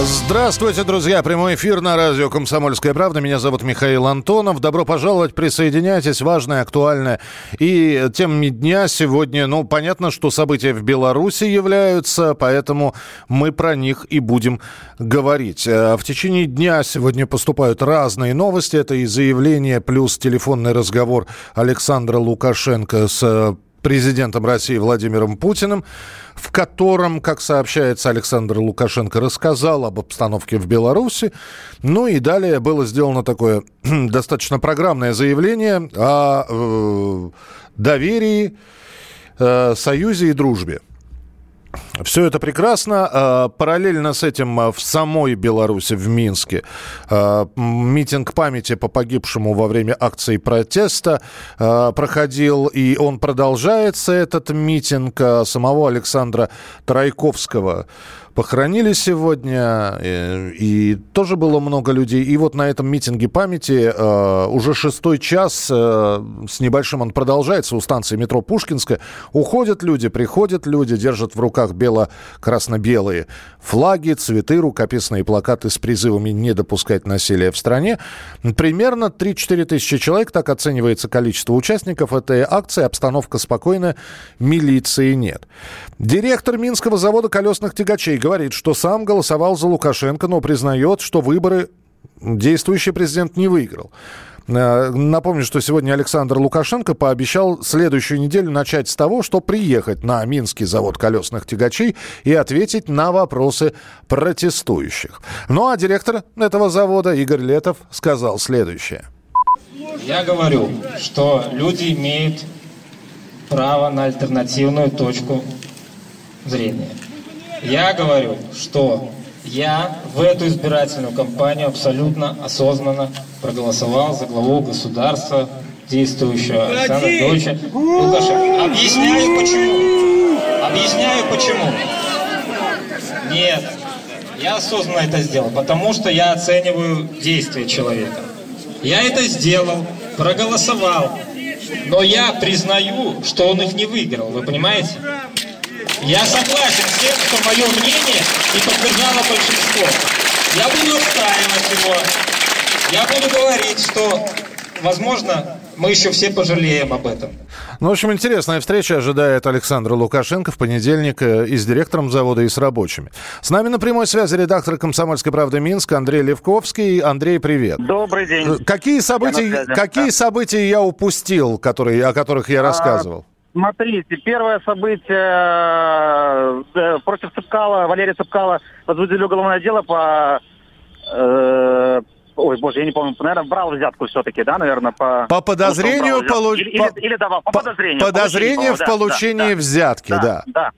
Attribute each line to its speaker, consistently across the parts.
Speaker 1: Здравствуйте, друзья. Прямой эфир на радио «Комсомольская правда». Меня зовут Михаил Антонов. Добро пожаловать, присоединяйтесь. Важное, актуальное. И тем дня сегодня, ну, понятно, что события в Беларуси являются, поэтому мы про них и будем говорить. Э, в течение дня сегодня поступают разные новости. Это и заявление, плюс телефонный разговор Александра Лукашенко с президентом России Владимиром Путиным, в котором, как сообщается, Александр Лукашенко рассказал об обстановке в Беларуси. Ну и далее было сделано такое достаточно программное заявление о э, доверии, э, союзе и дружбе. Все это прекрасно. А, параллельно с этим а, в самой Беларуси, в Минске, а, митинг памяти по погибшему во время акции протеста проходил, и он продолжается, этот митинг самого Александра Тройковского похоронили сегодня, и, и тоже было много людей. И вот на этом митинге памяти э, уже шестой час э, с небольшим он продолжается у станции метро Пушкинская. Уходят люди, приходят люди, держат в руках бело-красно-белые флаги, цветы, рукописные плакаты с призывами не допускать насилия в стране. Примерно 3-4 тысячи человек, так оценивается количество участников этой акции. Обстановка спокойная, милиции нет. Директор Минского завода колесных тягачей говорит, что сам голосовал за Лукашенко, но признает, что выборы действующий президент не выиграл. Э, напомню, что сегодня Александр Лукашенко пообещал следующую неделю начать с того, что приехать на Минский завод колесных тягачей и ответить на вопросы протестующих. Ну а директор этого завода Игорь Летов сказал следующее.
Speaker 2: Я говорю, что люди имеют право на альтернативную точку зрения. Я говорю, что я в эту избирательную кампанию абсолютно осознанно проголосовал за главу государства, действующего Александра Дольча Лукашенко. Объясняю почему. Объясняю почему. Нет, я осознанно это сделал, потому что я оцениваю действия человека. Я это сделал, проголосовал, но я признаю, что он их не выиграл, вы понимаете? Я согласен с тем, что мое мнение не поддержало большинство. Я буду отстаивать его. Я буду говорить, что, возможно, мы еще все пожалеем об этом.
Speaker 1: Ну, в общем, интересная встреча ожидает Александра Лукашенко в понедельник э, и с директором завода, и с рабочими. С нами на прямой связи редактор «Комсомольской правды» Минск Андрей Левковский. Андрей, привет.
Speaker 3: Добрый день.
Speaker 1: Э, какие события, какие да. события я упустил, которые, о которых я а, рассказывал?
Speaker 3: Смотрите, первое событие э, против Цыпкала, Валерия Цыпкала возбудили уголовное дело по... Э, ой, боже, я не помню, наверное, брал взятку все-таки, да, наверное, по...
Speaker 1: По подозрению...
Speaker 3: Полу... Или, или, или давал, по, по подозрению.
Speaker 1: Подозрение в получении да, взятки. Да,
Speaker 3: да, да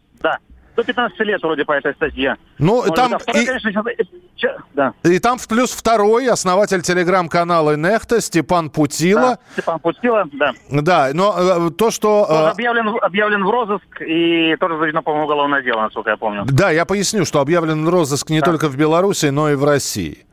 Speaker 3: до 15 лет вроде по этой статье.
Speaker 1: Ну, Может, там... Да, второй, и... Конечно, сейчас... да. и там плюс второй, основатель телеграм-канала Нехта, Степан Путила.
Speaker 3: Да, Степан Путила, да.
Speaker 1: Да, но э, то, что...
Speaker 3: Он э... объявлен, объявлен в розыск и тоже заведено, по-моему, уголовное дело, насколько я помню.
Speaker 1: Да, я поясню, что объявлен в розыск не да. только в Беларуси, но и в России.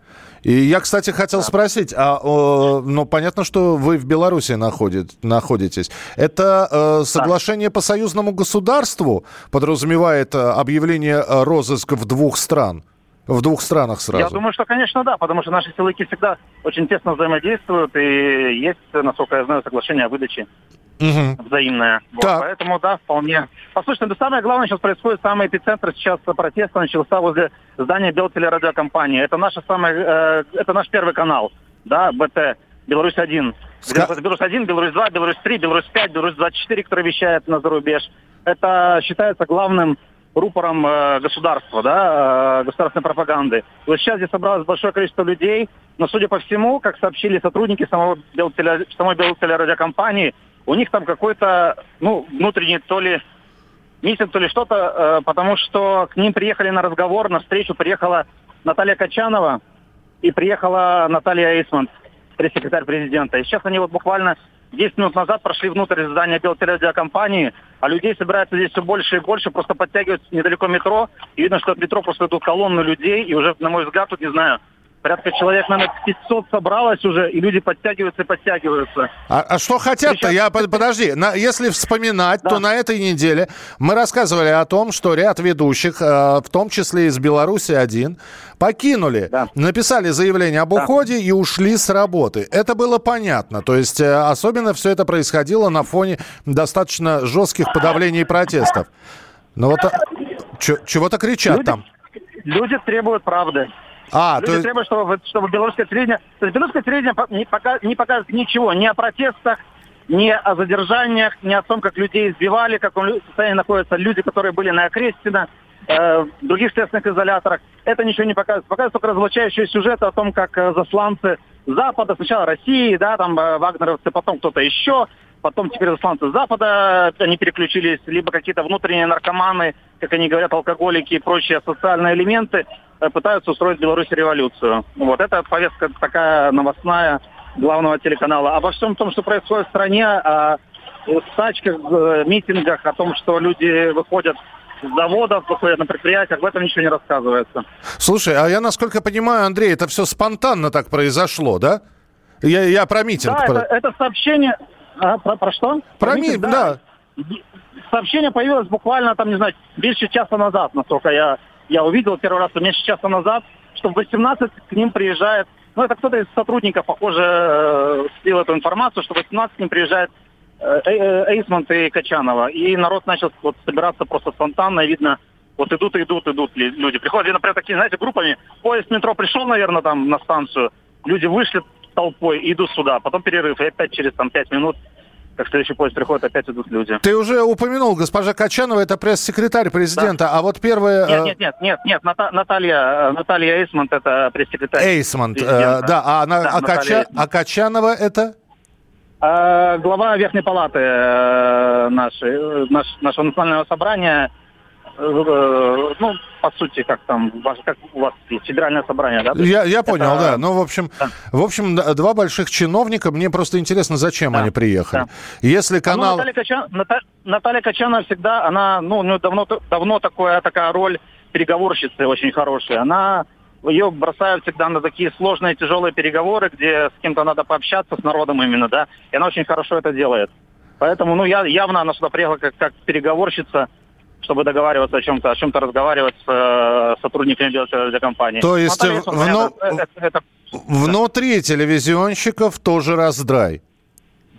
Speaker 1: И я, кстати, хотел спросить, а, о, ну, понятно, что вы в Беларуси находит, находитесь. Это э, соглашение по союзному государству подразумевает э, объявление э, розыска в двух стран? В двух странах сразу?
Speaker 3: Я думаю, что, конечно, да, потому что наши силовики всегда очень тесно взаимодействуют, и есть, насколько я знаю, соглашение о выдаче угу. взаимное. Вот, поэтому, да, вполне. Послушайте, да самое главное сейчас происходит, самый эпицентр сейчас протеста начался возле здания Белтелерадиокомпании. Это наша самая, э, это наш первый канал, да, БТ, Беларусь-1. Ска... Беларусь-1, Беларусь-2, Беларусь-3, Беларусь-5, Беларусь-24, который вещает на зарубеж. Это считается главным рупором э, государства, да, э, государственной пропаганды. И вот сейчас здесь собралось большое количество людей, но, судя по всему, как сообщили сотрудники самого Белтеле, самой Белтелерадиокомпании, у них там какой-то, ну, внутренний то ли митинг, то ли что-то, э, потому что к ним приехали на разговор, на встречу приехала Наталья Качанова и приехала Наталья Эйсман, пресс-секретарь президента. И сейчас они вот буквально 10 минут назад прошли внутрь здания Белтелерадиокомпании, а людей собирается здесь все больше и больше, просто подтягиваются недалеко метро, и видно, что от метро просто идут колонны людей, и уже, на мой взгляд, тут, не знаю, порядка человек, наверное, 500 собралось уже, и люди подтягиваются и подтягиваются.
Speaker 1: А, а что хотят-то? Я, подожди, на, если вспоминать, да. то на этой неделе мы рассказывали о том, что ряд ведущих, э, в том числе из Беларуси один, покинули, да. написали заявление об уходе да. и ушли с работы. Это было понятно. То есть э, особенно все это происходило на фоне достаточно жестких подавлений и протестов. Но вот а, чего-то кричат
Speaker 3: люди,
Speaker 1: там.
Speaker 3: Люди требуют правды. А, Люди то... требуют, чтобы, чтобы белорусское телевидение... То есть белорусское телевидение не, пока, не показывает ничего, ни о протестах, ни о задержаниях, ни о том, как людей избивали, как в состоянии находятся люди, которые были на Окрестина, э, в других следственных изоляторах. Это ничего не показывает. Показывает только разоблачающие сюжеты о том, как э, засланцы Запада, сначала России, да, там э, вагнеровцы, потом кто-то еще, потом теперь засланцы Запада, они переключились, либо какие-то внутренние наркоманы, как они говорят, алкоголики и прочие социальные элементы, Э, пытаются устроить в Беларуси революцию. Вот это повестка такая новостная главного телеканала. Обо всем том, что происходит в стране, о стачках, э, митингах, о том, что люди выходят с заводов, выходят на предприятиях, в этом ничего не рассказывается.
Speaker 1: Слушай, а я, насколько понимаю, Андрей, это все спонтанно так произошло, да? Я, я про митинг.
Speaker 3: Да, про... Это, это сообщение... А, про, про что?
Speaker 1: Про, про митинг, да. да.
Speaker 3: Сообщение появилось буквально, там, не знаю, больше часа назад, насколько я я увидел первый раз меньше часа назад, что в 18 к ним приезжает, ну это кто-то из сотрудников, похоже, э, слил эту информацию, что в 18 к ним приезжает э, э, Эйсмонт и Качанова. И народ начал вот собираться просто спонтанно, видно, вот идут, идут, идут люди. Приходят, например, такие, знаете, группами. Поезд метро пришел, наверное, там на станцию. Люди вышли толпой идут сюда. Потом перерыв. И опять через там 5 минут как следующий поезд приходит, опять идут люди.
Speaker 1: Ты уже упомянул, госпожа Качанова, это пресс-секретарь президента, да. а вот первая...
Speaker 3: Нет, нет, нет, нет, нет, Ната- Наталья, Наталья Эйсмонт, это пресс-секретарь
Speaker 1: Эйсмонт, э, да, а, она, да, а, Кача... а Качанова это?
Speaker 3: А, глава Верхней Палаты э, нашей, наш, нашего национального собрания, Э, ну, по сути, как там, как у вас федеральное собрание, да?
Speaker 1: Я, я понял, Это... да. Ну, в общем, да. в общем, два больших чиновника. Мне просто интересно, зачем да. они приехали. Да. Если канал...
Speaker 3: А, ну, Наталья, Качан... Ната... Наталья Качанова всегда, она, ну, у нее давно, давно такое, такая роль переговорщицы очень хорошая. Она ее бросают всегда на такие сложные, тяжелые переговоры, где с кем-то надо пообщаться, с народом именно, да, и она очень хорошо это делает. Поэтому, ну, я, явно она сюда приехала как, как переговорщица, чтобы договариваться о чем-то, о чем-то разговаривать с э, сотрудниками компании.
Speaker 1: То есть Наталья, вну... это, это, внутри телевизионщиков тоже раздрай?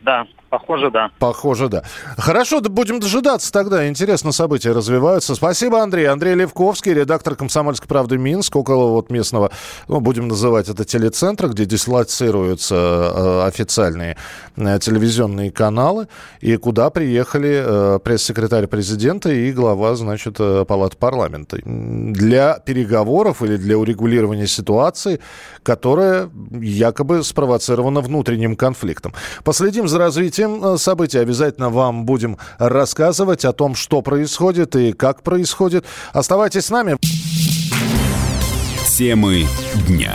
Speaker 3: Да. Похоже, да.
Speaker 1: Похоже, да. Хорошо, да будем дожидаться тогда. Интересно события развиваются. Спасибо, Андрей. Андрей Левковский, редактор «Комсомольской правды» Минск, около вот местного, ну, будем называть это телецентра, где дислоцируются э, официальные э, телевизионные каналы, и куда приехали э, пресс-секретарь президента и глава, значит, э, Палаты парламента. Для переговоров или для урегулирования ситуации, которая якобы спровоцирована внутренним конфликтом. Последим за развитием э, событий. Обязательно вам будем рассказывать о том, что происходит и как происходит. Оставайтесь с нами.
Speaker 4: Темы дня.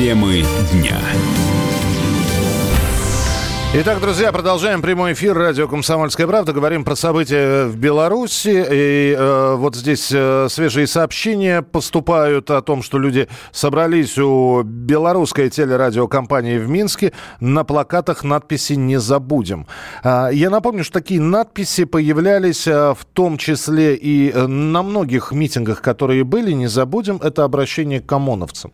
Speaker 4: Темы дня.
Speaker 1: Итак, друзья, продолжаем прямой эфир радио «Комсомольская правда». Говорим про события в Беларуси. И э, вот здесь э, свежие сообщения поступают о том, что люди собрались у белорусской телерадиокомпании в Минске на плакатах надписи «Не забудем». Э, я напомню, что такие надписи появлялись э, в том числе и э, на многих митингах, которые были. «Не забудем» — это обращение к ОМОНовцам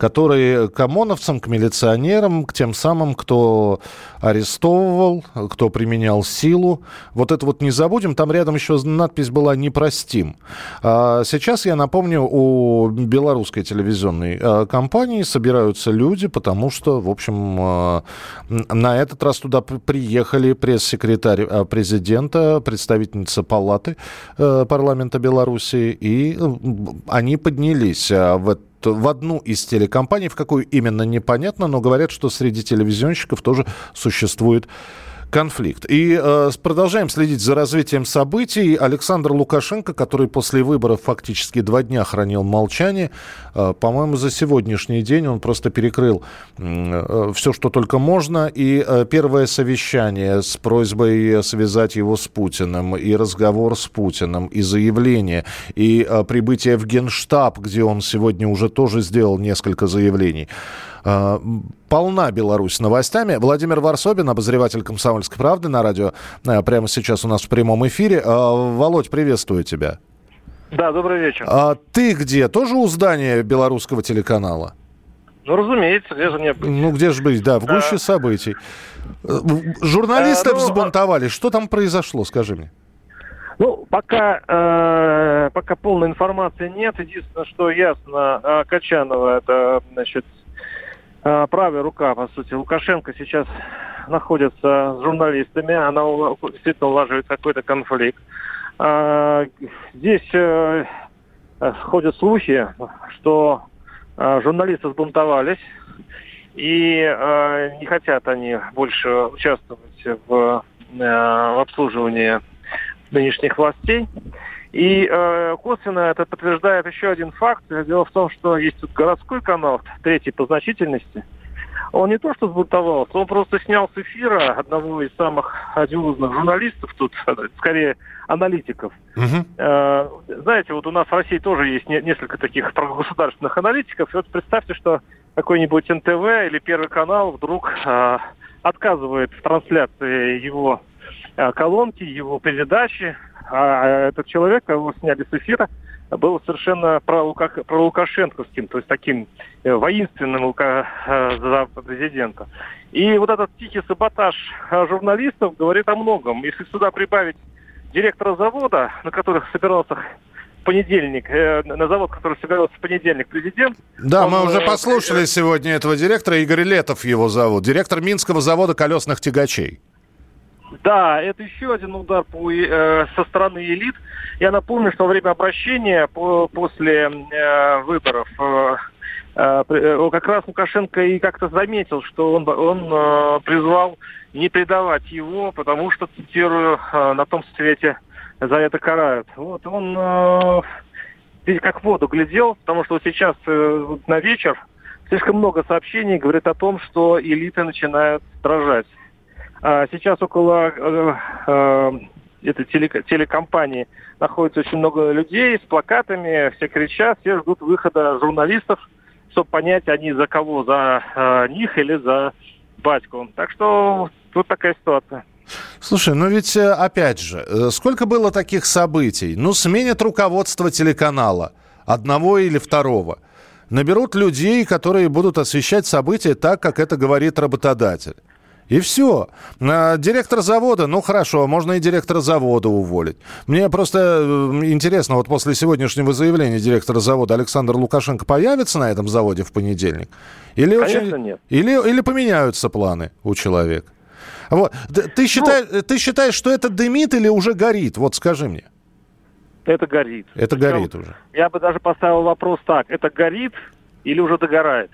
Speaker 1: который к ОМОНовцам, к милиционерам, к тем самым, кто арестовывал, кто применял силу. Вот это вот не забудем. Там рядом еще надпись была «Непростим». А сейчас, я напомню, у белорусской телевизионной а, компании собираются люди, потому что, в общем, а, на этот раз туда приехали пресс-секретарь а, президента, представительница палаты э, парламента Беларуси, и они поднялись в в одну из телекомпаний, в какую именно непонятно, но говорят, что среди телевизионщиков тоже существует конфликт. И э, продолжаем следить за развитием событий. Александр Лукашенко, который после выборов фактически два дня хранил молчание, э, по-моему, за сегодняшний день он просто перекрыл э, все, что только можно. И э, первое совещание с просьбой связать его с Путиным, и разговор с Путиным, и заявление, и э, прибытие в Генштаб, где он сегодня уже тоже сделал несколько заявлений. А, полна Беларусь новостями. Владимир Варсобин, обозреватель «Комсомольской правды» на радио, а, прямо сейчас у нас в прямом эфире. А, Володь, приветствую тебя.
Speaker 5: Да, добрый вечер.
Speaker 1: А ты где? Тоже у здания белорусского телеканала?
Speaker 5: Ну, разумеется, где же мне быть?
Speaker 1: Ну, где же быть, да, в гуще а... событий. Журналисты а, ну, взбунтовали. Что там произошло, скажи мне?
Speaker 5: Ну, пока, э, пока полной информации нет. Единственное, что ясно, Качанова, это, значит, Э, правая рука, по сути, Лукашенко сейчас находится с журналистами, она действительно улаживает какой-то конфликт. А, здесь э, ходят слухи, что э, журналисты сбунтовались, и не хотят они больше участвовать в, в обслуживании нынешних властей. И э, косвенно это подтверждает еще один факт. Дело в том, что есть тут городской канал, третий по значительности. Он не то что сбунтовался, он просто снял с эфира одного из самых одиозных журналистов тут, скорее аналитиков. Uh-huh. Э, знаете, вот у нас в России тоже есть не, несколько таких государственных аналитиков. И вот представьте, что какой-нибудь НТВ или Первый канал вдруг э, отказывает в трансляции его э, колонки, его передачи, а этот человек, его сняли с эфира, был совершенно про, Лука, про Лукашенковским, то есть таким э, воинственным Лука, э, за президента. И вот этот тихий саботаж э, журналистов говорит о многом. Если сюда прибавить директора завода, на которых собирался в понедельник, э, на завод, который собирался в понедельник президент.
Speaker 1: Да, он, мы уже послушали э, сегодня этого директора, Игорь Летов его зовут, директор Минского завода колесных тягачей.
Speaker 5: Да, это еще один удар по, э, со стороны элит. Я напомню, что во время обращения по, после э, выборов э, э, э, как раз Лукашенко и как-то заметил, что он, он э, призвал не предавать его, потому что, цитирую, на том свете за это карают. Вот он как в воду глядел, потому что вот сейчас на вечер слишком много сообщений говорит о том, что элиты начинают дрожать. А сейчас около э, э, этой телекомпании находится очень много людей с плакатами, все кричат, все ждут выхода журналистов, чтобы понять, они за кого, за э, них или за батьку. Так что тут такая ситуация.
Speaker 1: Слушай, ну ведь, опять же, сколько было таких событий? Ну, сменят руководство телеканала, одного или второго. Наберут людей, которые будут освещать события так, как это говорит работодатель. И все. А, директор завода, ну хорошо, можно и директора завода уволить. Мне просто э, интересно, вот после сегодняшнего заявления директора завода Александр Лукашенко появится на этом заводе в понедельник? Или,
Speaker 5: Конечно, очень... нет.
Speaker 1: Или, или поменяются планы у человека? Вот. Ты, считаешь, ну, ты считаешь, что это дымит или уже горит? Вот скажи мне.
Speaker 5: Это горит.
Speaker 1: Это Причем, горит уже.
Speaker 5: Я бы даже поставил вопрос так. Это горит или уже догорает?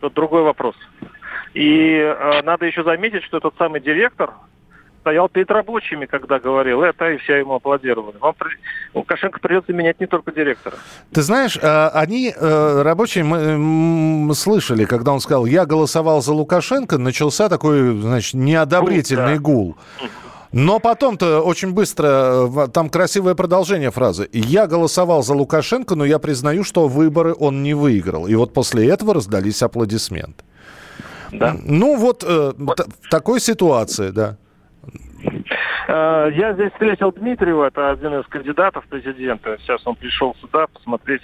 Speaker 5: Тут другой вопрос. И э, надо еще заметить, что этот самый директор стоял перед рабочими, когда говорил это, и все ему аплодировали. Вам при... Лукашенко придется менять не только директора.
Speaker 1: Ты знаешь, э, они, э, рабочие, мы, мы слышали, когда он сказал, я голосовал за Лукашенко, начался такой, значит, неодобрительный гул. Да. гул. Но потом-то очень быстро, э, там красивое продолжение фразы. Я голосовал за Лукашенко, но я признаю, что выборы он не выиграл. И вот после этого раздались аплодисменты.
Speaker 5: Да.
Speaker 1: Ну вот, э, вот. в такой ситуации, да.
Speaker 5: Э, я здесь встретил Дмитриева, это один из кандидатов в президента. Сейчас он пришел сюда посмотреть.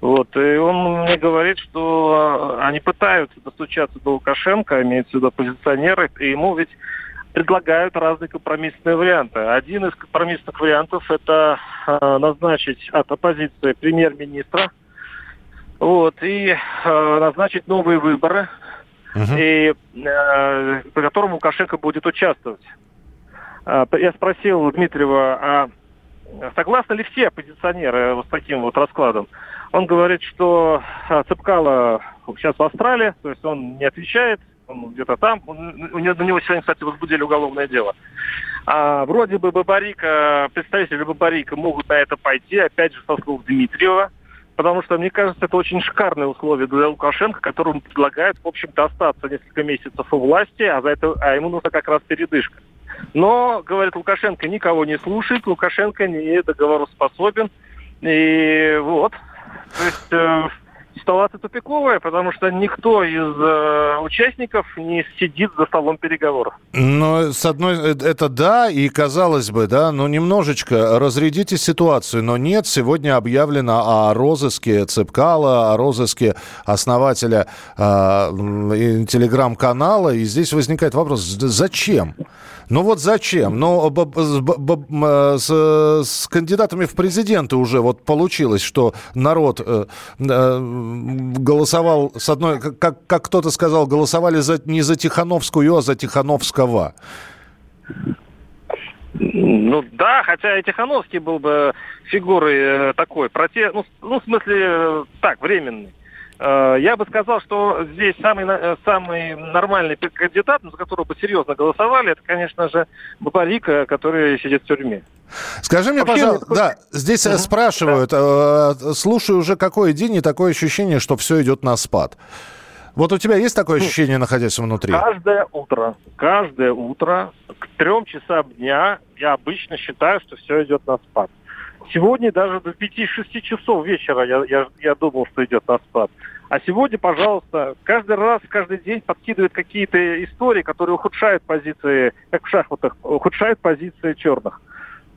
Speaker 5: Вот. И он мне говорит, что они пытаются достучаться до Лукашенко, имеется в виду оппозиционеры, и ему ведь предлагают разные компромиссные варианты. Один из компромиссных вариантов – это э, назначить от оппозиции премьер-министра, вот, и э, назначить новые выборы, uh-huh. и, э, по которым Лукашенко будет участвовать. Э, я спросил Дмитриева, а согласны ли все оппозиционеры с таким вот раскладом? Он говорит, что э, Цепкало сейчас в Австралии, то есть он не отвечает, он где-то там. Он, у него, на него сегодня, кстати, возбудили уголовное дело. А, вроде бы Бабарика, представители Бабарика могут на это пойти, опять же, со слов Дмитриева. Потому что, мне кажется, это очень шикарные условия для Лукашенко, которому предлагают, в общем-то, остаться несколько месяцев у власти, а, за это, а ему нужна как раз передышка. Но, говорит Лукашенко, никого не слушает, Лукашенко не договороспособен. И вот. То есть э, ситуация тупиковая, потому что никто из э, участников не сидит за столом переговоров.
Speaker 1: Ну, с одной, э, это да, и казалось бы, да, но немножечко разрядите ситуацию, но нет, сегодня объявлено о розыске Цепкала, о розыске основателя э, телеграм-канала, и здесь возникает вопрос, зачем? Ну вот зачем? Ну, с, с кандидатами в президенты уже вот получилось, что народ э, э, голосовал, с одной, как, как кто-то сказал, голосовали за, не за Тихановскую, а за Тихановского.
Speaker 5: Ну да, хотя и Тихановский был бы фигурой э, такой, проте... ну, ну, в смысле, э, так, временный. Э, я бы сказал, что здесь самый, э, самый нормальный кандидат, за которого бы серьезно голосовали, это, конечно же, Бабарика, который сидит в тюрьме.
Speaker 1: Скажи мне, Вообще, пожалуйста, да, здесь угу. спрашивают, да. слушаю уже какой день, и такое ощущение, что все идет на спад. Вот у тебя есть такое ну, ощущение, находясь внутри?
Speaker 5: Каждое утро, каждое утро к трем часам дня я обычно считаю, что все идет на спад. Сегодня даже до 5-6 часов вечера я, я, я думал, что идет на спад. А сегодня, пожалуйста, каждый раз, каждый день подкидывают какие-то истории, которые ухудшают позиции, как в шахматах, ухудшают позиции черных.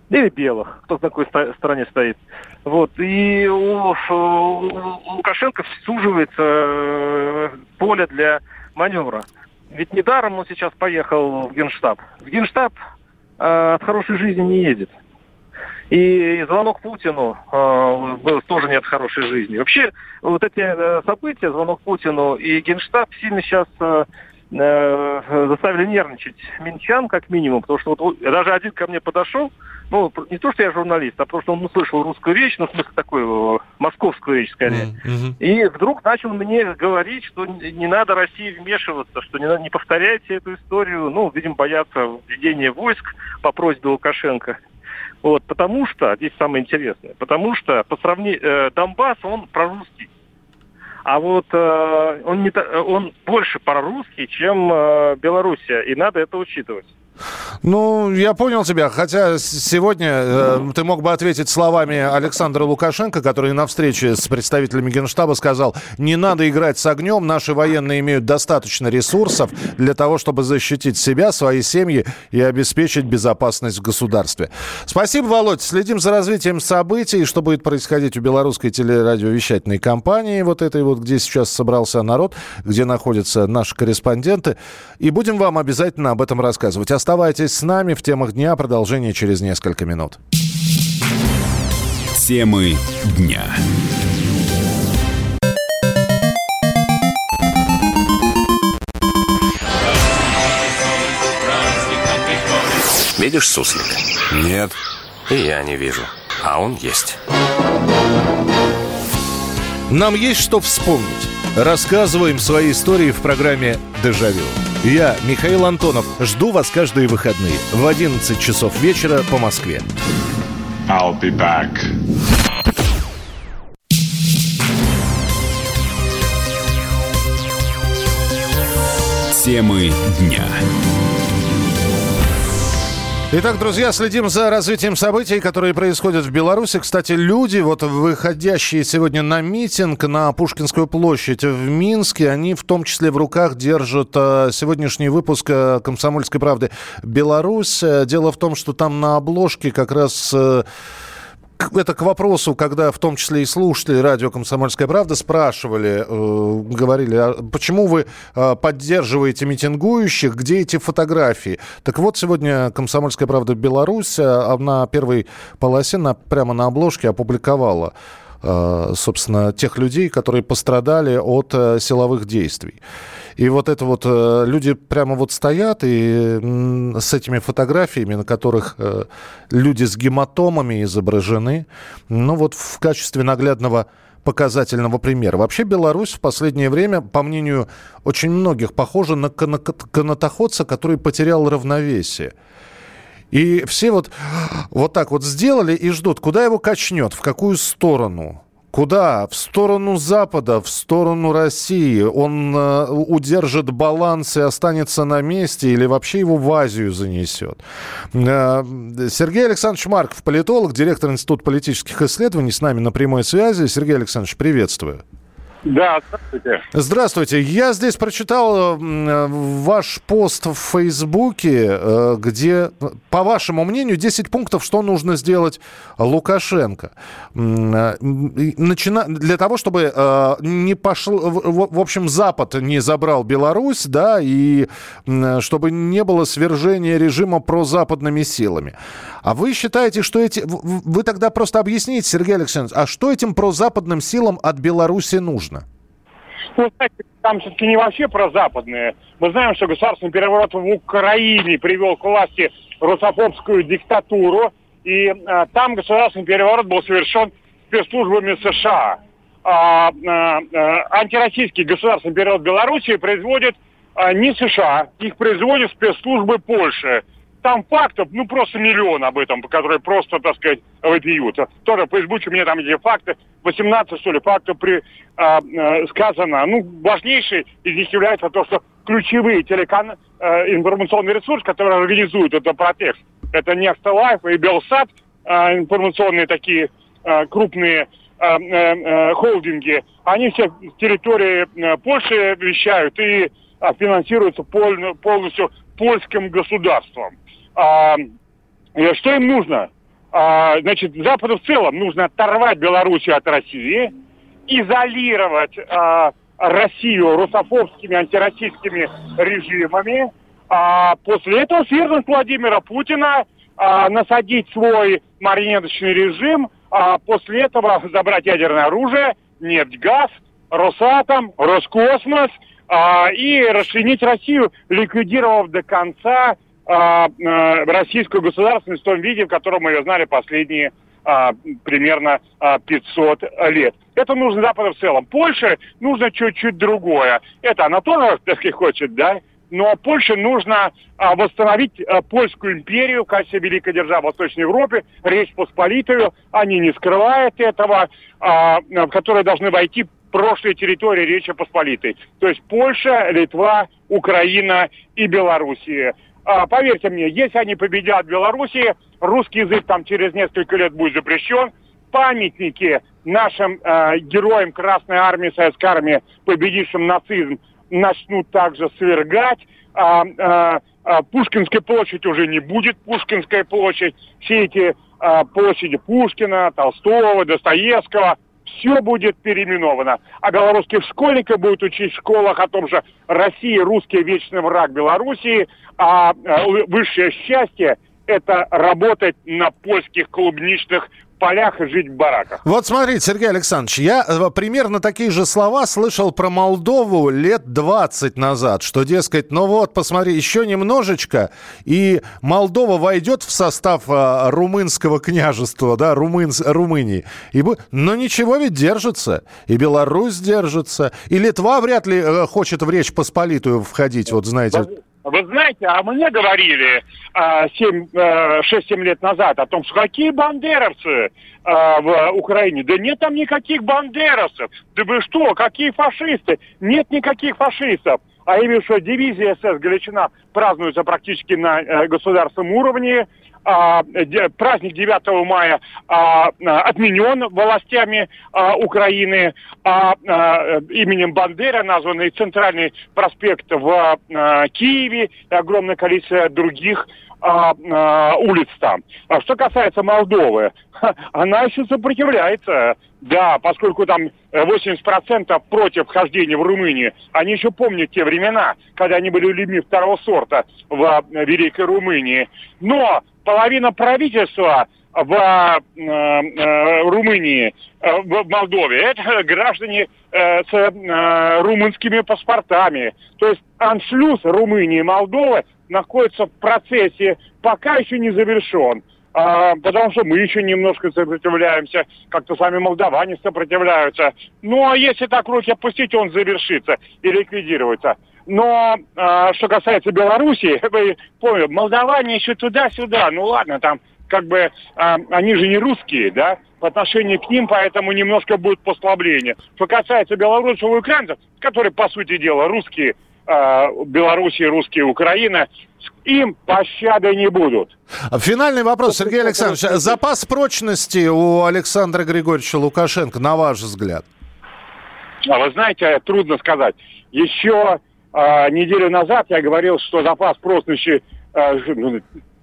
Speaker 5: Или белых, кто в такой стороне стоит. Вот. И у, у Лукашенко суживается э, поле для маневра. Ведь недаром он сейчас поехал в Генштаб. В Генштаб э, от хорошей жизни не едет. И звонок Путину э, был тоже не от хорошей жизни. Вообще, вот эти э, события, звонок Путину и Генштаб сильно сейчас э, э, заставили нервничать минчан, как минимум, потому что вот даже один ко мне подошел, ну, не то, что я журналист, а просто он услышал русскую речь, ну, в смысле, такую, московскую речь, скорее. Mm-hmm. И вдруг начал мне говорить, что не надо России вмешиваться, что не, не повторяйте эту историю, ну, видимо, боятся введения войск по просьбе Лукашенко. Вот, потому что, здесь самое интересное, потому что по сравнению, э, Донбасс, он прорусский. А вот э, он, не, он больше прорусский, чем э, Белоруссия, и надо это учитывать.
Speaker 1: Ну, я понял тебя. Хотя сегодня э, ты мог бы ответить словами Александра Лукашенко, который на встрече с представителями Генштаба сказал, не надо играть с огнем, наши военные имеют достаточно ресурсов для того, чтобы защитить себя, свои семьи и обеспечить безопасность в государстве. Спасибо, Володь. Следим за развитием событий, что будет происходить у белорусской телерадиовещательной компании, вот этой вот, где сейчас собрался народ, где находятся наши корреспонденты. И будем вам обязательно об этом рассказывать. Оставайтесь с нами в темах дня. Продолжение через несколько минут.
Speaker 4: Темы дня.
Speaker 6: Видишь суслик?
Speaker 1: Нет.
Speaker 6: И я не вижу. А он есть.
Speaker 1: Нам есть что вспомнить. Рассказываем свои истории в программе «Дежавю». Я, Михаил Антонов, жду вас каждые выходные в 11 часов вечера по Москве. I'll be back.
Speaker 4: Темы дня.
Speaker 1: Итак, друзья, следим за развитием событий, которые происходят в Беларуси. Кстати, люди, вот выходящие сегодня на митинг на Пушкинскую площадь в Минске, они в том числе в руках держат э, сегодняшний выпуск э, «Комсомольской правды Беларусь». Э, дело в том, что там на обложке как раз это к вопросу, когда в том числе и слушатели радио «Комсомольская правда» спрашивали, э, говорили, а почему вы э, поддерживаете митингующих, где эти фотографии? Так вот, сегодня «Комсомольская правда» Беларусь э, на первой полосе, на, прямо на обложке опубликовала э, собственно, тех людей, которые пострадали от э, силовых действий. И вот это вот э, люди прямо вот стоят и с этими фотографиями, на которых э, люди с гематомами изображены, ну вот в качестве наглядного показательного примера. Вообще Беларусь в последнее время, по мнению очень многих, похожа на канатоходца, который потерял равновесие. И все вот, вот так вот сделали и ждут, куда его качнет, в какую сторону. Куда? В сторону Запада, в сторону России. Он э, удержит баланс и останется на месте или вообще его в Азию занесет. Э, Сергей Александрович Марков, политолог, директор Института политических исследований, с нами на прямой связи. Сергей Александрович, приветствую.
Speaker 7: Да, здравствуйте.
Speaker 1: Здравствуйте. Я здесь прочитал ваш пост в Фейсбуке, э, где, по вашему мнению, 10 пунктов, что нужно сделать Лукашенко. Э, начина... Для того, чтобы э, не пошел, в общем, Запад не забрал Беларусь, да, и чтобы не было свержения режима прозападными силами. А вы считаете, что эти... Вы тогда просто объясните, Сергей Александрович, а что этим прозападным силам от Беларуси нужно?
Speaker 7: Ну, знаете, там все-таки не вообще прозападные. Мы знаем, что государственный переворот в Украине привел к власти русофобскую диктатуру, и а, там государственный переворот был совершен спецслужбами США. А, а, а, антироссийский государственный переворот Беларуси производит а, не США, их производят спецслужбы Польши там фактов, ну, просто миллион об этом, которые просто, так сказать, вопиют. Тоже по Фейсбуке мне там эти факты, 18, что ли, фактов при, а, а, сказано. Ну, важнейший из них является то, что ключевые телекан, а, информационный ресурс, который организует этот протест, это Next Life и Белсат, а, информационные такие а, крупные а, а, холдинги, они все с территории Польши вещают и финансируются пол, полностью польским государством. А, что им нужно? А, значит, Западу в целом нужно оторвать Белоруссию от России, изолировать а, Россию русофобскими, антироссийскими режимами, а после этого свергнуть Владимира Путина, а, насадить свой марионеточный режим, а после этого забрать ядерное оружие, нефть, газ, Росатом, Роскосмос а, и расчленить Россию, ликвидировав до конца российскую государственность в том виде, в котором мы ее знали последние а, примерно а, 500 лет. Это нужно Западу в целом. Польше нужно чуть-чуть другое. Это она тоже, так сказать, хочет, да? Но Польше нужно а, восстановить а, польскую империю в качестве великой державы в Восточной Европе, Речь Посполитую. Они не скрывают этого, а, в которые должны войти прошлые территории Речи Посполитой. То есть Польша, Литва, Украина и Белоруссия. А, поверьте мне, если они победят в Беларуси, русский язык там через несколько лет будет запрещен. Памятники нашим э, героям Красной Армии, Советской Армии, победившим нацизм, начнут также свергать. А, а, а, Пушкинская площадь уже не будет Пушкинская площадь. Все эти а, площади Пушкина, Толстого, Достоевского, все будет переименовано. А белорусских школьников будут учить в школах о том, что Россия русский вечный враг Белоруссии, а высшее счастье – это работать на польских клубничных полях и жить в бараках.
Speaker 1: Вот смотрите, Сергей Александрович, я э, примерно такие же слова слышал про Молдову лет 20 назад, что, дескать, ну вот, посмотри, еще немножечко, и Молдова войдет в состав а, румынского княжества, да, Румын, Румынии. И, но ничего ведь держится, и Беларусь держится, и Литва вряд ли э, хочет в Речь Посполитую входить, вот знаете.
Speaker 7: Вы знаете, а мне говорили а, 7, а, 6-7 лет назад о том, что какие бандеровцы а, в Украине. Да нет там никаких бандеровцев. Да вы что, какие фашисты? Нет никаких фашистов. А именно что дивизия СС Галичина празднуется практически на э, государственном уровне а, праздник 9 мая а, отменен властями а, Украины, а, а, именем Бандера названный центральный проспект в а, Киеве и огромное количество других а, а, улиц там. А что касается Молдовы, она еще сопротивляется. Да, поскольку там 80% против вхождения в Румынию, они еще помнят те времена, когда они были людьми второго сорта в Великой Румынии. Но половина правительства в э, э, Румынии, э, в Молдове, это граждане э, с э, румынскими паспортами. То есть аншлюз Румынии и Молдовы находится в процессе, пока еще не завершен. А, потому что мы еще немножко сопротивляемся, как-то сами молдаване сопротивляются. Ну, а если так руки опустить, он завершится и ликвидируется. Но а, что касается Белоруссии, вы помните, молдаване еще туда-сюда, ну ладно, там как бы а, они же не русские, да, по отношению к ним, поэтому немножко будет послабление. Что касается белорусов и украинцев, которые, по сути дела, русские, Белоруссия, русские, Украина, им пощады не будут.
Speaker 1: Финальный вопрос, Сергей Александрович. Запас прочности у Александра Григорьевича Лукашенко, на ваш взгляд?
Speaker 7: А вы знаете, трудно сказать. Еще э, неделю назад я говорил, что запас прочности э,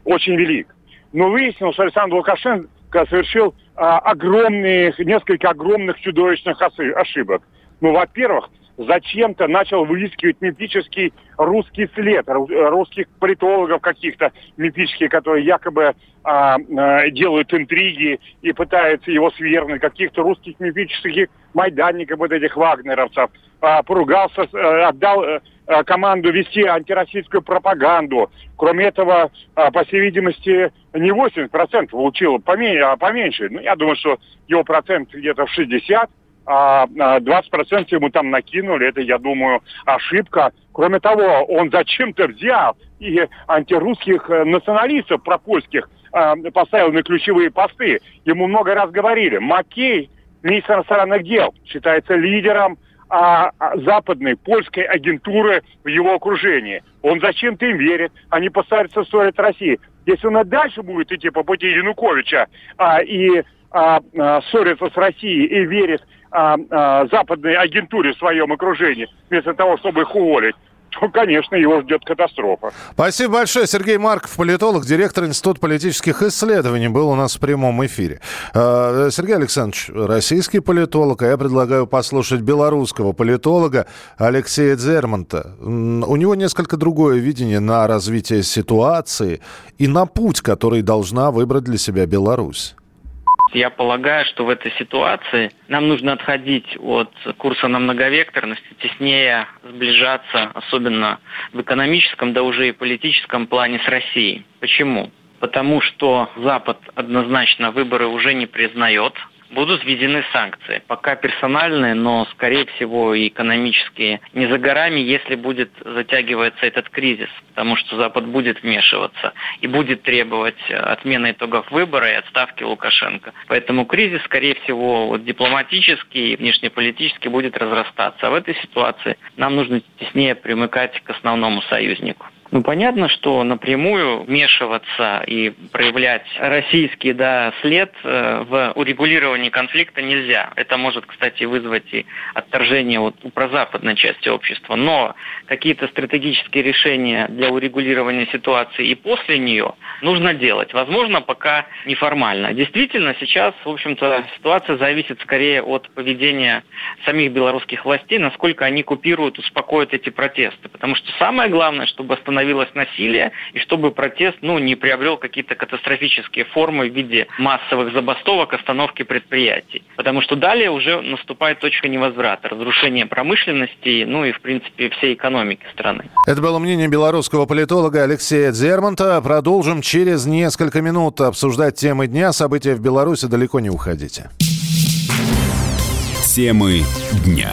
Speaker 7: очень велик. Но выяснилось, что Александр Лукашенко совершил э, огромных, несколько огромных чудовищных ошибок. Ну, во-первых, зачем-то начал выискивать мифический русский след, русских политологов каких-то мифических, которые якобы а, а, делают интриги и пытаются его свергнуть, каких-то русских мифических майданников, вот этих вагнеровцев, а, поругался, а, отдал а, команду вести антироссийскую пропаганду. Кроме этого, а, по всей видимости, не 80% получил, а поменьше. Ну, я думаю, что его процент где-то в 60% а 20% а, ему там накинули, это, я думаю, ошибка. Кроме того, он зачем-то взял и антирусских э, националистов пропольских поставил на ключевые посты. Ему много раз говорили, Маккей, министр иностранных дел, считается лидером а, западной польской агентуры в его окружении. Он зачем-то им верит, они постараются строить России. Если он дальше будет идти по пути Януковича а, и а, а, ссорится с Россией и верит а, а, западной агентуре в своем окружении, вместо того, чтобы их уволить, то, конечно, его ждет катастрофа.
Speaker 1: Спасибо большое. Сергей Марков, политолог, директор Института политических исследований, был у нас в прямом эфире. А, Сергей Александрович, российский политолог, а я предлагаю послушать белорусского политолога Алексея Дзермонта. У него несколько другое видение на развитие ситуации и на путь, который должна выбрать для себя Беларусь.
Speaker 8: Я полагаю, что в этой ситуации нам нужно отходить от курса на многовекторность, теснее сближаться, особенно в экономическом, да уже и политическом плане с Россией. Почему? Потому что Запад однозначно выборы уже не признает, будут введены санкции. Пока персональные, но, скорее всего, и экономические. Не за горами, если будет затягиваться этот кризис, потому что Запад будет вмешиваться и будет требовать отмены итогов выбора и отставки Лукашенко. Поэтому кризис, скорее всего, вот, дипломатический и внешнеполитический будет разрастаться. А в этой ситуации нам нужно теснее примыкать к основному союзнику. Ну, понятно, что напрямую вмешиваться и проявлять российский да, след э, в урегулировании конфликта нельзя. Это может, кстати, вызвать и отторжение у прозападной части общества. Но какие-то стратегические решения для урегулирования ситуации и после нее нужно делать. Возможно, пока неформально. Действительно, сейчас, в общем-то, ситуация зависит скорее от поведения самих белорусских властей, насколько они купируют, успокоят эти протесты. Потому что самое главное, чтобы остановить остановилось насилие, и чтобы протест ну, не приобрел какие-то катастрофические формы в виде массовых забастовок, остановки предприятий. Потому что далее уже наступает точка невозврата, разрушение промышленности, ну и, в принципе, всей экономики страны.
Speaker 1: Это было мнение белорусского политолога Алексея Дзермонта. Продолжим через несколько минут обсуждать темы дня. События в Беларуси далеко не уходите.
Speaker 4: Темы дня.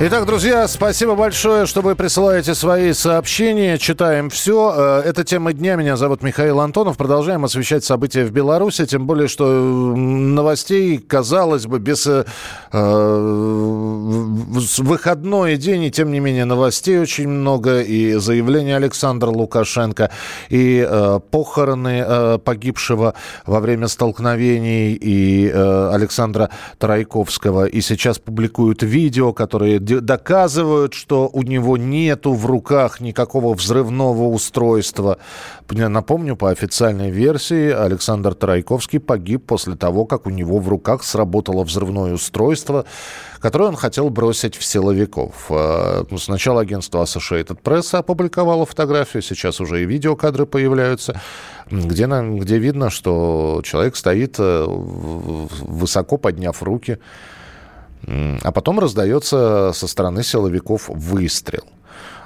Speaker 1: Итак, друзья, спасибо большое, что вы присылаете свои сообщения. Читаем все. Э, это тема дня. Меня зовут Михаил Антонов. Продолжаем освещать события в Беларуси. Тем более, что новостей, казалось бы, без э, выходной день. И тем не менее, новостей очень много. И заявление Александра Лукашенко, и э, похороны э, погибшего во время столкновений, и э, Александра Тарайковского. И сейчас публикуют видео, которые доказывают, что у него нету в руках никакого взрывного устройства. Напомню, по официальной версии, Александр Тарайковский погиб после того, как у него в руках сработало взрывное устройство, которое он хотел бросить в силовиков. А, ну, сначала агентство Associated Press опубликовало фотографию, сейчас уже и видеокадры появляются, где, где видно, что человек стоит э, высоко подняв руки, а потом раздается со стороны силовиков выстрел.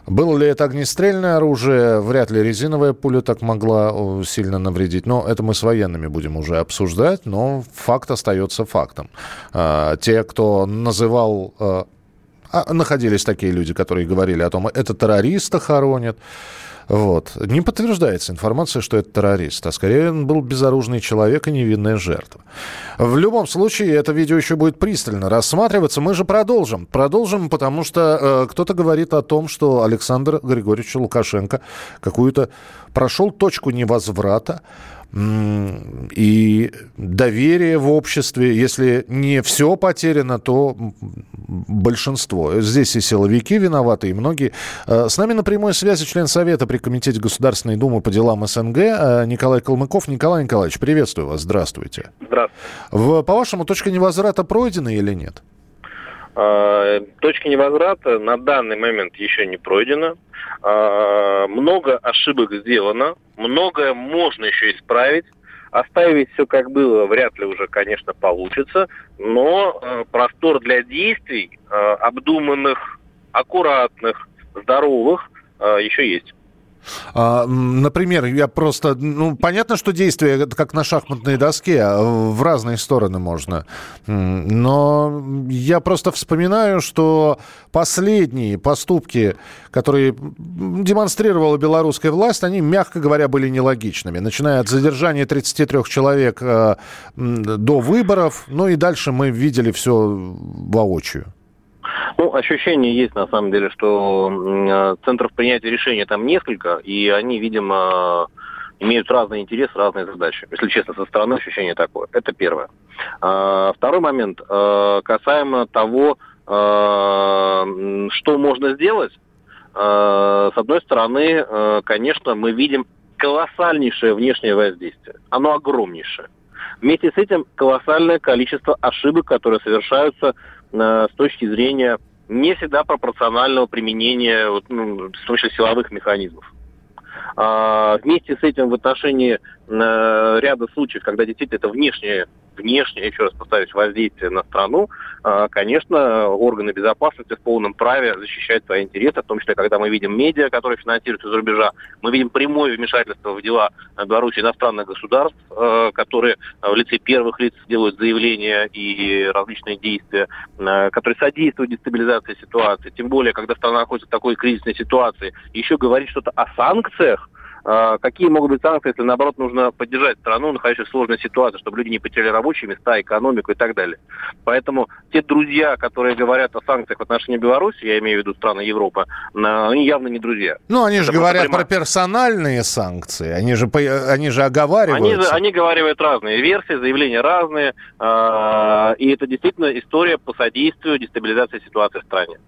Speaker 1: Было ли это огнестрельное оружие? Вряд ли резиновая пуля так могла сильно навредить. Но это мы с военными будем уже обсуждать. Но факт остается фактом. А, те, кто называл... А, а, находились такие люди, которые говорили о том, это террориста хоронят. Вот. Не подтверждается информация, что это террорист, а скорее он был безоружный человек и невинная жертва. В любом случае, это видео еще будет пристально рассматриваться. Мы же продолжим. Продолжим, потому что э, кто-то говорит о том, что Александр Григорьевич Лукашенко какую-то прошел точку невозврата, и доверие в обществе, если не все потеряно, то большинство. Здесь и силовики виноваты, и многие. Э, с нами на прямой связи член Совета при Комитете Государственной Думы по делам СНГ э, Николай Калмыков. Николай Николаевич, приветствую вас, здравствуйте.
Speaker 9: Здравствуйте.
Speaker 1: По-вашему, точка невозврата пройдена или нет?
Speaker 9: А, точка невозврата на данный момент еще не пройдена. А, много ошибок сделано, многое можно еще исправить. Оставить все как было вряд ли уже, конечно, получится, но а, простор для действий, обдуманных, аккуратных, здоровых, еще есть.
Speaker 1: А, например, я просто... Ну, понятно, что действие как на шахматной доске, а в разные стороны можно. Но я просто вспоминаю, что последние поступки, которые демонстрировала белорусская власть, они, мягко говоря, были нелогичными. Начиная от задержания 33 человек э, до выборов, ну и дальше мы видели все воочию.
Speaker 9: Ну, ощущение есть, на самом деле, что э, центров принятия решений там несколько, и они, видимо, имеют разные интересы, разные задачи. Если честно, со стороны ощущение такое. Это первое. А, второй момент. Э, касаемо того, э, что можно сделать. С одной стороны, конечно, мы видим колоссальнейшее внешнее воздействие. Оно огромнейшее. Вместе с этим колоссальное количество ошибок, которые совершаются с точки зрения не всегда пропорционального применения ну, том числе силовых механизмов. А, вместе с этим в отношении э, ряда случаев, когда действительно это внешнее внешнее, еще раз повторюсь, воздействие на страну, а, конечно, органы безопасности в полном праве защищать свои интересы, в том числе, когда мы видим медиа, которые финансируются из рубежа, мы видим прямое вмешательство в дела Беларуси иностранных государств, а, которые в лице первых лиц делают заявления и различные действия, а, которые содействуют дестабилизации ситуации. Тем более, когда страна находится в такой кризисной ситуации, еще говорить что-то о санкциях, а, какие могут быть санкции, если, наоборот, нужно поддержать страну, находящуюся в сложной ситуации, чтобы люди не потеряли рабочие места, экономику и так далее. Поэтому те друзья, которые говорят о санкциях в отношении Беларуси, я имею в виду страны Европы, они явно не друзья.
Speaker 1: Ну, они же говорят про персональные санкции, они же, они же оговаривают.
Speaker 9: Они, они говорят разные версии, заявления разные, а, и это действительно история по содействию дестабилизации ситуации в стране.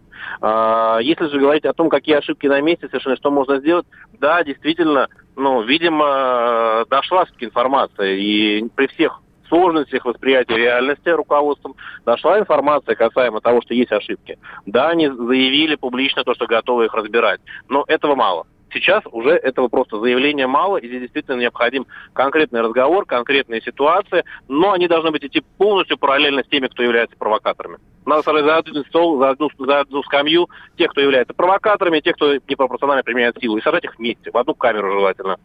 Speaker 9: А, если же говорить о том, какие ошибки на месте, совершенно что можно сделать, да, действительно, ну, видимо, дошла все-таки информация, и при всех сложностях восприятия реальности руководством дошла информация касаемо того, что есть ошибки. Да, они заявили публично то, что готовы их разбирать, но этого мало. Сейчас уже этого просто заявления мало, и здесь действительно необходим конкретный разговор, конкретные ситуации, но они должны быть идти полностью параллельно с теми, кто является провокаторами. Надо сажать за один стол, за одну, за одну скамью тех, кто является провокаторами, тех, кто непропорционально применяет силу, и сажать их вместе, в одну камеру желательно.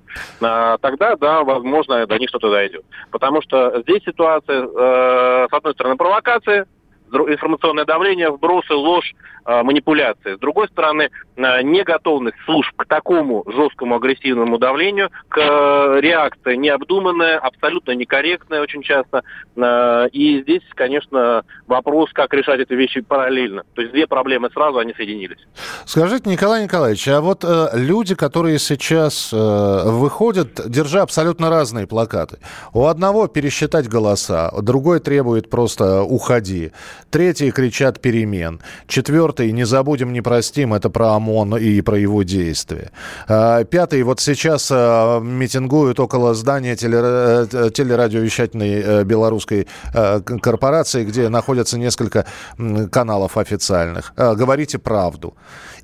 Speaker 9: А, тогда, да, возможно, до них что-то дойдет. Потому что здесь ситуация, э, с одной стороны, провокация, информационное давление, вбросы, ложь, а, манипуляции. С другой стороны, а, неготовность служб к такому жесткому агрессивному давлению, к э, реакции необдуманная, абсолютно некорректная очень часто. А, и здесь, конечно, вопрос, как решать эти вещи параллельно. То есть две проблемы сразу, они соединились.
Speaker 1: Скажите, Николай Николаевич, а вот э, люди, которые сейчас э, выходят, держа абсолютно разные плакаты. У одного пересчитать голоса, другой требует просто «уходи», третий кричат «перемен», четвертый не забудем, не простим, это про ОМОН и про его действия. А, пятый, вот сейчас а, митингуют около здания теле, э, телерадиовещательной э, белорусской э, корпорации, где находятся несколько каналов официальных. А, говорите правду.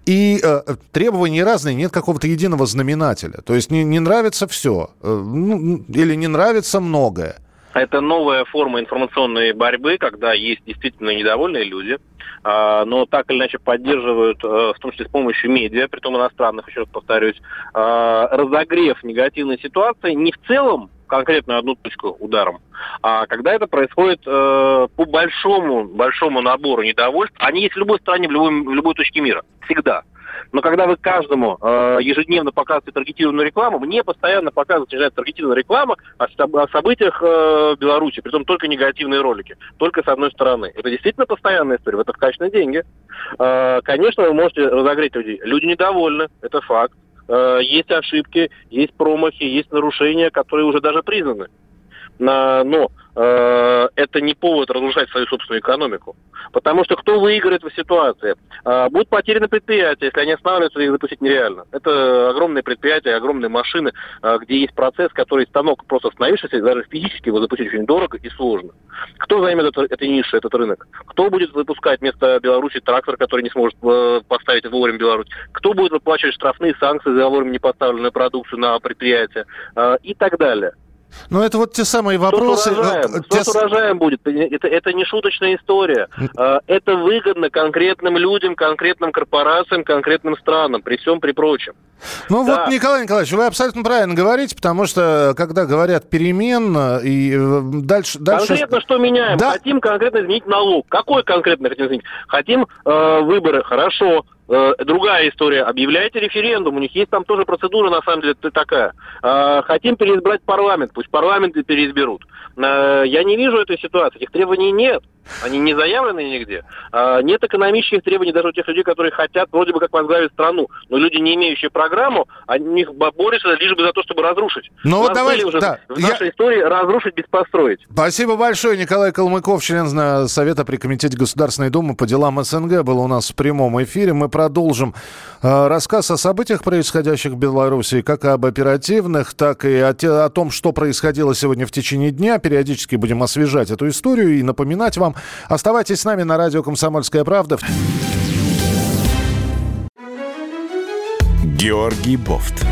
Speaker 1: И э, требования разные, нет какого-то единого знаменателя. То есть не, не нравится все, э, ну, или не нравится многое.
Speaker 9: Это новая форма информационной борьбы, когда есть действительно недовольные люди, а, но так или иначе поддерживают, э, в том числе с помощью медиа, при том иностранных, еще раз повторюсь, а, разогрев негативной ситуации не в целом конкретную одну точку ударом, а когда это происходит э, по большому, большому набору недовольств, они есть в любой стране, в любой, в любой точке мира, всегда. Но когда вы каждому э, ежедневно показываете таргетированную рекламу, мне постоянно показывают снижает таргетированная реклама о, о событиях э, Беларуси, притом только негативные ролики, только с одной стороны. Это действительно постоянная история, в это вкачаны деньги. Э, конечно, вы можете разогреть людей. Люди недовольны, это факт. Э, есть ошибки, есть промахи, есть нарушения, которые уже даже признаны. Но Э, это не повод разрушать свою собственную экономику. Потому что кто выиграет в ситуации? Э, будут потеряны предприятия, если они останавливаются, их запустить нереально. Это огромные предприятия, огромные машины, э, где есть процесс, который станок просто остановившись, даже физически его запустить очень дорого и сложно. Кто займет это, этой нишу, этот рынок? Кто будет выпускать вместо Беларуси трактор, который не сможет поставить вовремя Беларусь? Кто будет выплачивать штрафные санкции за вовремя не поставленную продукцию на предприятие? И так далее.
Speaker 1: Ну, это вот те самые вопросы...
Speaker 9: Что с урожаем,
Speaker 1: э, те...
Speaker 9: с урожаем будет? Это, это не шуточная история. А, это выгодно конкретным людям, конкретным корпорациям, конкретным странам, при всем при прочем.
Speaker 1: Ну да. вот, Николай Николаевич, вы абсолютно правильно говорите, потому что, когда говорят перемен, э, и э, дальше... дальше...
Speaker 9: Конкретно что меняем? Да. Хотим конкретно изменить налог. Какой конкретно хотим изменить? Хотим э, выборы, хорошо. Э, другая история. Объявляйте референдум. У них есть там тоже процедура, на самом деле, такая. Э, хотим переизбрать парламент. Пусть парламент переизберут. Э, я не вижу этой ситуации. Этих требований нет. Они не заявлены нигде. А, нет экономических требований даже у тех людей, которые хотят вроде бы как возглавить страну. Но люди, не имеющие программу, они борются лишь бы за то, чтобы разрушить.
Speaker 1: Ну вот давайте, уже да.
Speaker 9: в нашей я... истории разрушить без построить.
Speaker 1: Спасибо большое. Николай Калмыков, член Совета при Комитете Государственной Думы по делам СНГ, был у нас в прямом эфире. Мы продолжим э, рассказ о событиях, происходящих в Беларуси, как об оперативных, так и о, те, о том, что происходило сегодня в течение дня. Периодически будем освежать эту историю и напоминать вам вам. Оставайтесь с нами на радио «Комсомольская правда».
Speaker 4: Георгий Бофт.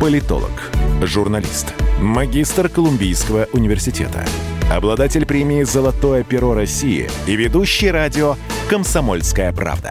Speaker 4: Политолог, журналист, магистр Колумбийского университета, обладатель премии «Золотое перо России» и ведущий радио «Комсомольская правда».